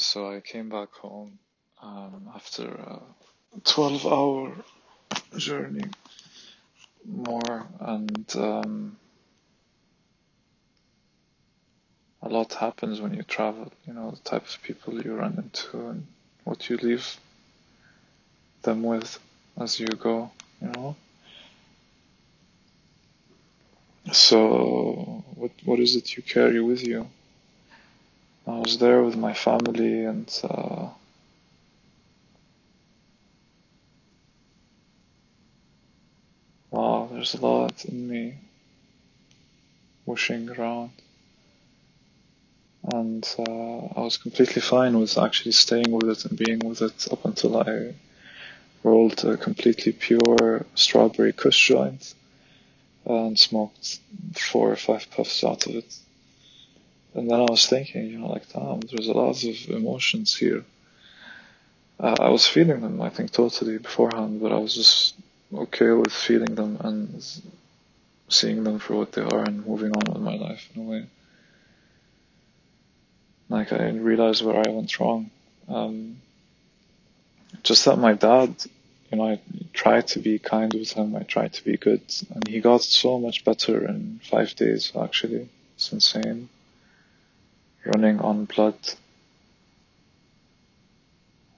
So I came back home um, after a 12 hour journey more, and um, a lot happens when you travel. You know, the type of people you run into and what you leave them with as you go, you know. So, what what is it you carry with you? I was there with my family and uh, wow, there's a lot in me whooshing around. And uh, I was completely fine with actually staying with it and being with it up until I rolled a completely pure strawberry kush joint and smoked four or five puffs out of it. And then I was thinking, you know, like, damn, there's a lot of emotions here. Uh, I was feeling them, I think, totally beforehand, but I was just okay with feeling them and seeing them for what they are and moving on with my life in a way. Like, I realized where I went wrong. Um, just that my dad, you know, I tried to be kind with him, I tried to be good, and he got so much better in five days, actually. It's insane. Running on blood.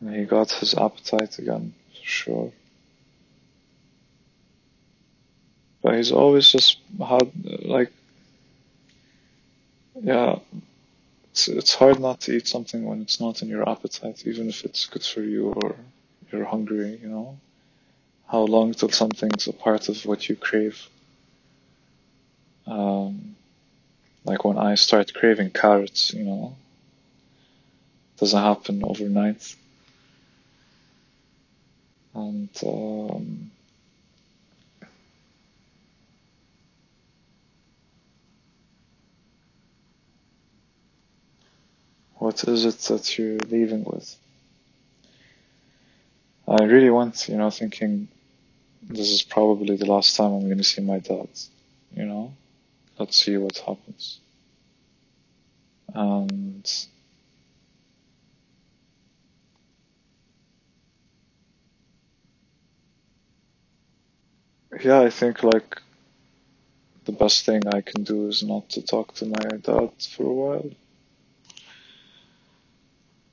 And he got his appetite again, for sure. But he's always just had, like, yeah, it's, it's hard not to eat something when it's not in your appetite, even if it's good for you or you're hungry, you know? How long till something's a part of what you crave? Um, like when I start craving carrots, you know, doesn't happen overnight. And, um, what is it that you're leaving with? I really went, you know, thinking this is probably the last time I'm gonna see my dad, you know? Let's see what happens. And yeah, I think like the best thing I can do is not to talk to my dad for a while.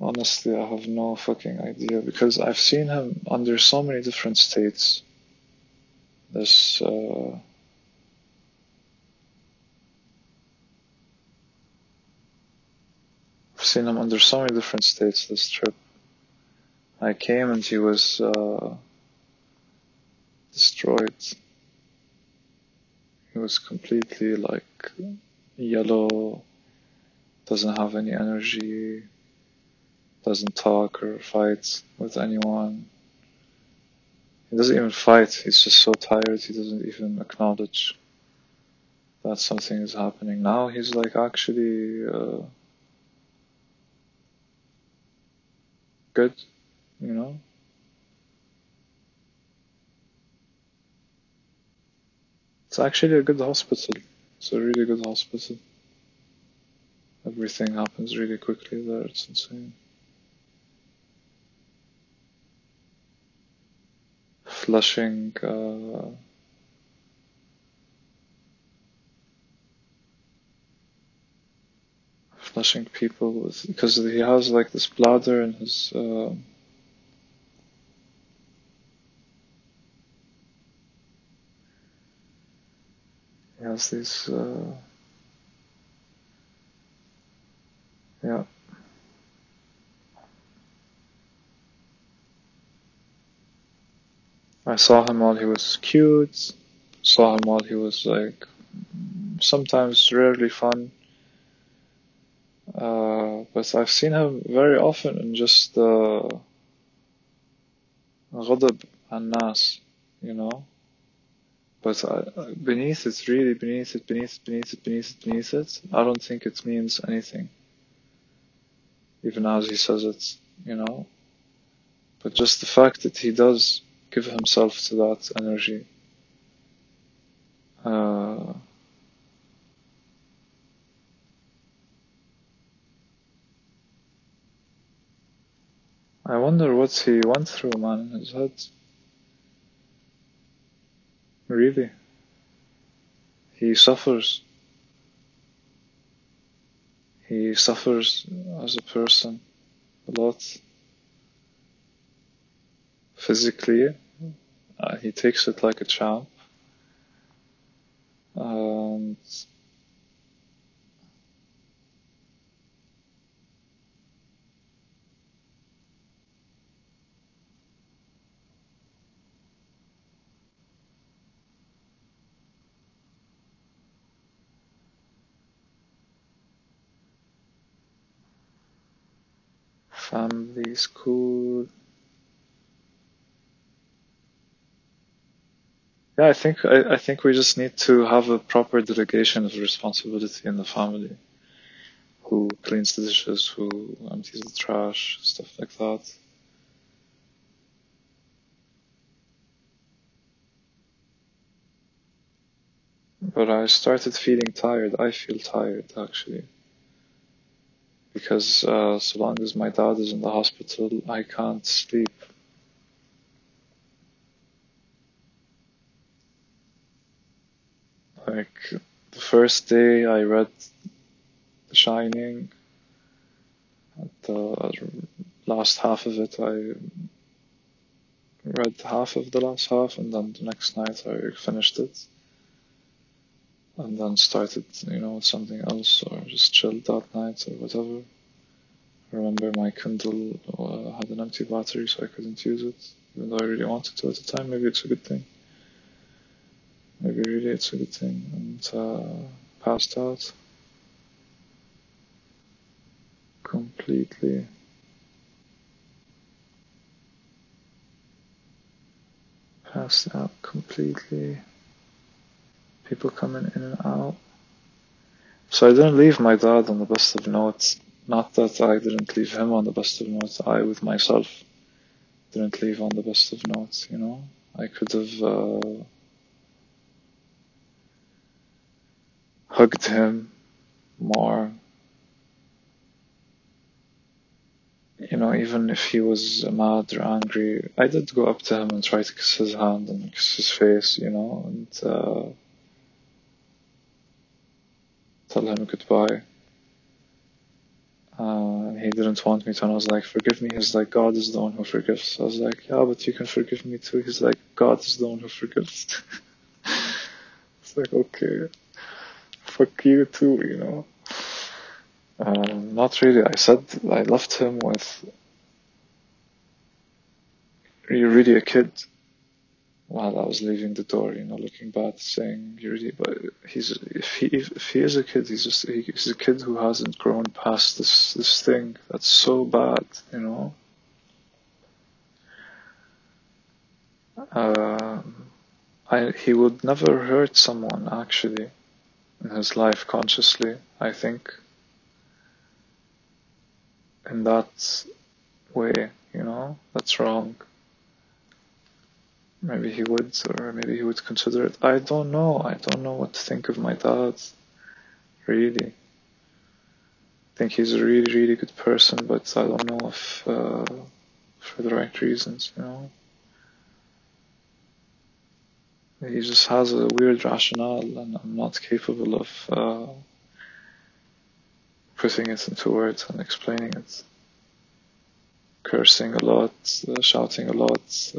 Honestly, I have no fucking idea because I've seen him under so many different states. This, uh, seen him under so many different states this trip. I came and he was, uh, destroyed. He was completely like yellow, doesn't have any energy, doesn't talk or fight with anyone. He doesn't even fight, he's just so tired he doesn't even acknowledge that something is happening. Now he's like actually uh, good, you know? It's actually a good hospital. It's a really good hospital. Everything happens really quickly there, it's insane. Flushing, uh, flushing people with, because he has like this bladder in his, uh, he has these, uh, yeah. I saw him while he was cute, saw him while he was like sometimes rarely fun. Uh, but I've seen him very often in just uh, غضب الناس, you know. But I, beneath it, really beneath it, beneath it, beneath it, beneath it, beneath it, I don't think it means anything. Even as he says it, you know. But just the fact that he does give himself to that energy. Uh, I wonder what he went through, man, his head. Really. He suffers. He suffers as a person a lot. Physically, uh, he takes it like a champ. And family, school. Yeah, I think I, I think we just need to have a proper delegation of responsibility in the family. Who cleans the dishes, who empties the trash, stuff like that. But I started feeling tired. I feel tired actually. Because uh, so long as my dad is in the hospital, I can't sleep. Like the first day I read The Shining, the last half of it I read half of the last half, and then the next night I finished it, and then started, you know, something else, or just chilled that night or whatever. I remember my Kindle uh, had an empty battery, so I couldn't use it, even though I really wanted to at the time. Maybe it's a good thing. Maybe really it's a good thing. And uh, passed out completely. Passed out completely. People coming in and out. So I didn't leave my dad on the best of notes. Not that I didn't leave him on the best of notes. I, with myself, didn't leave on the best of notes. You know, I could have uh, hugged him more. You know, even if he was mad or angry, I did go up to him and try to kiss his hand and kiss his face, you know, and uh, tell him goodbye. Uh, he didn't want me to, and I was like, forgive me. He's like, God is the one who forgives. I was like, yeah, but you can forgive me too. He's like, God is the one who forgives. it's like, okay, fuck you too, you know. Um, not really. I said I left him with, Are you're really a kid. While I was leaving the door, you know, looking back, saying, "You're really," but he's if he if he is a kid, he's just he, he's a kid who hasn't grown past this this thing that's so bad, you know. Um, I he would never hurt someone actually in his life consciously. I think in that way, you know, that's wrong. Maybe he would, or maybe he would consider it. I don't know. I don't know what to think of my dad. Really. I think he's a really, really good person, but I don't know if uh, for the right reasons, you know. He just has a weird rationale, and I'm not capable of uh, putting it into words and explaining it. Cursing a lot, uh, shouting a lot.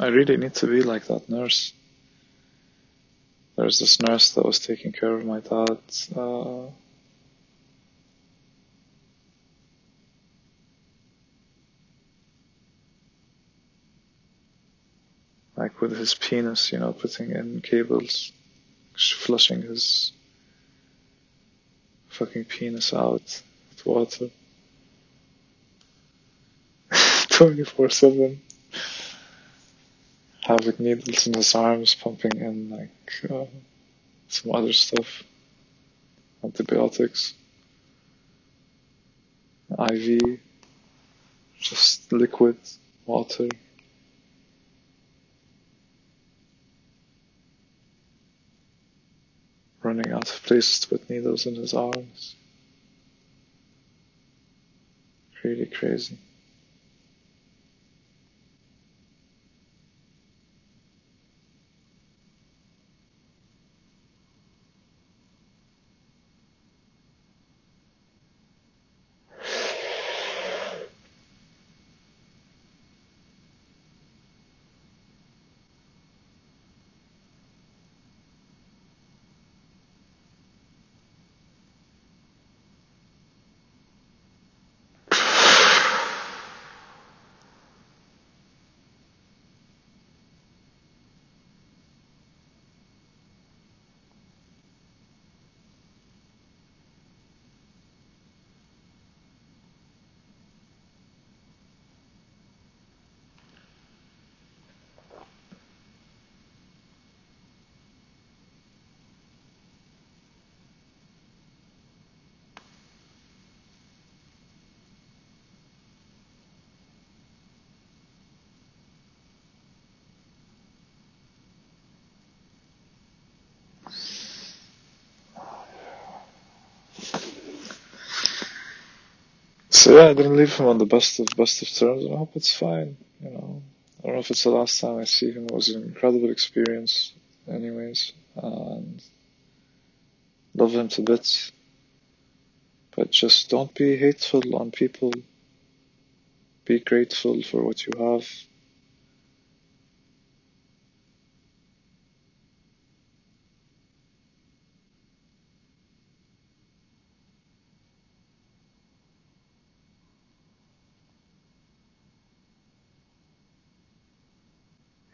I really need to be like that nurse. There's this nurse that was taking care of my dad. Uh, like with his penis, you know, putting in cables, flushing his fucking penis out with water. 24 7 have like needles in his arms pumping in like uh, some other stuff, antibiotics, IV, just liquid water. Running out of places to put needles in his arms. Really crazy. So yeah, I didn't leave him on the best of best of terms, and I hope it's fine. You know, I don't know if it's the last time I see him. It was an incredible experience, anyways, and love him to bits. But just don't be hateful on people. Be grateful for what you have.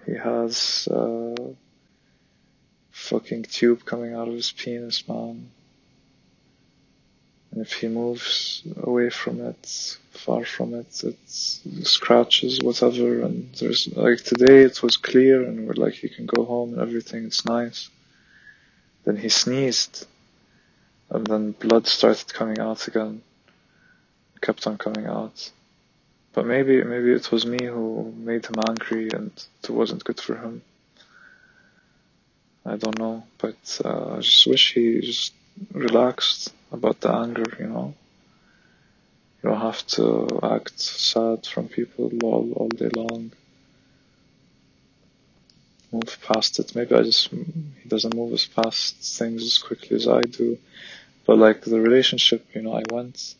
He has a fucking tube coming out of his penis, man. And if he moves away from it, far from it, it scratches whatever. And there's like today it was clear, and we're like, you can go home and everything, it's nice. Then he sneezed, and then blood started coming out again. It kept on coming out. But maybe maybe it was me who made him angry and it wasn't good for him. I don't know, but uh, I just wish he just relaxed about the anger, you know. You don't have to act sad from people all, all day long. Move past it. Maybe I just, he doesn't move as past things as quickly as I do. But like the relationship, you know, I went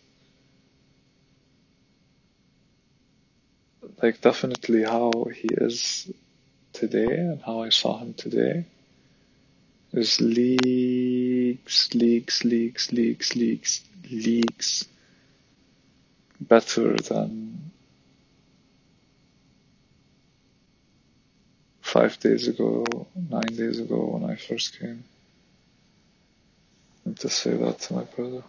like definitely how he is today and how I saw him today is leagues, leagues, leagues, leagues, leagues, leagues better than five days ago, nine days ago when I first came. And to say that to my brother.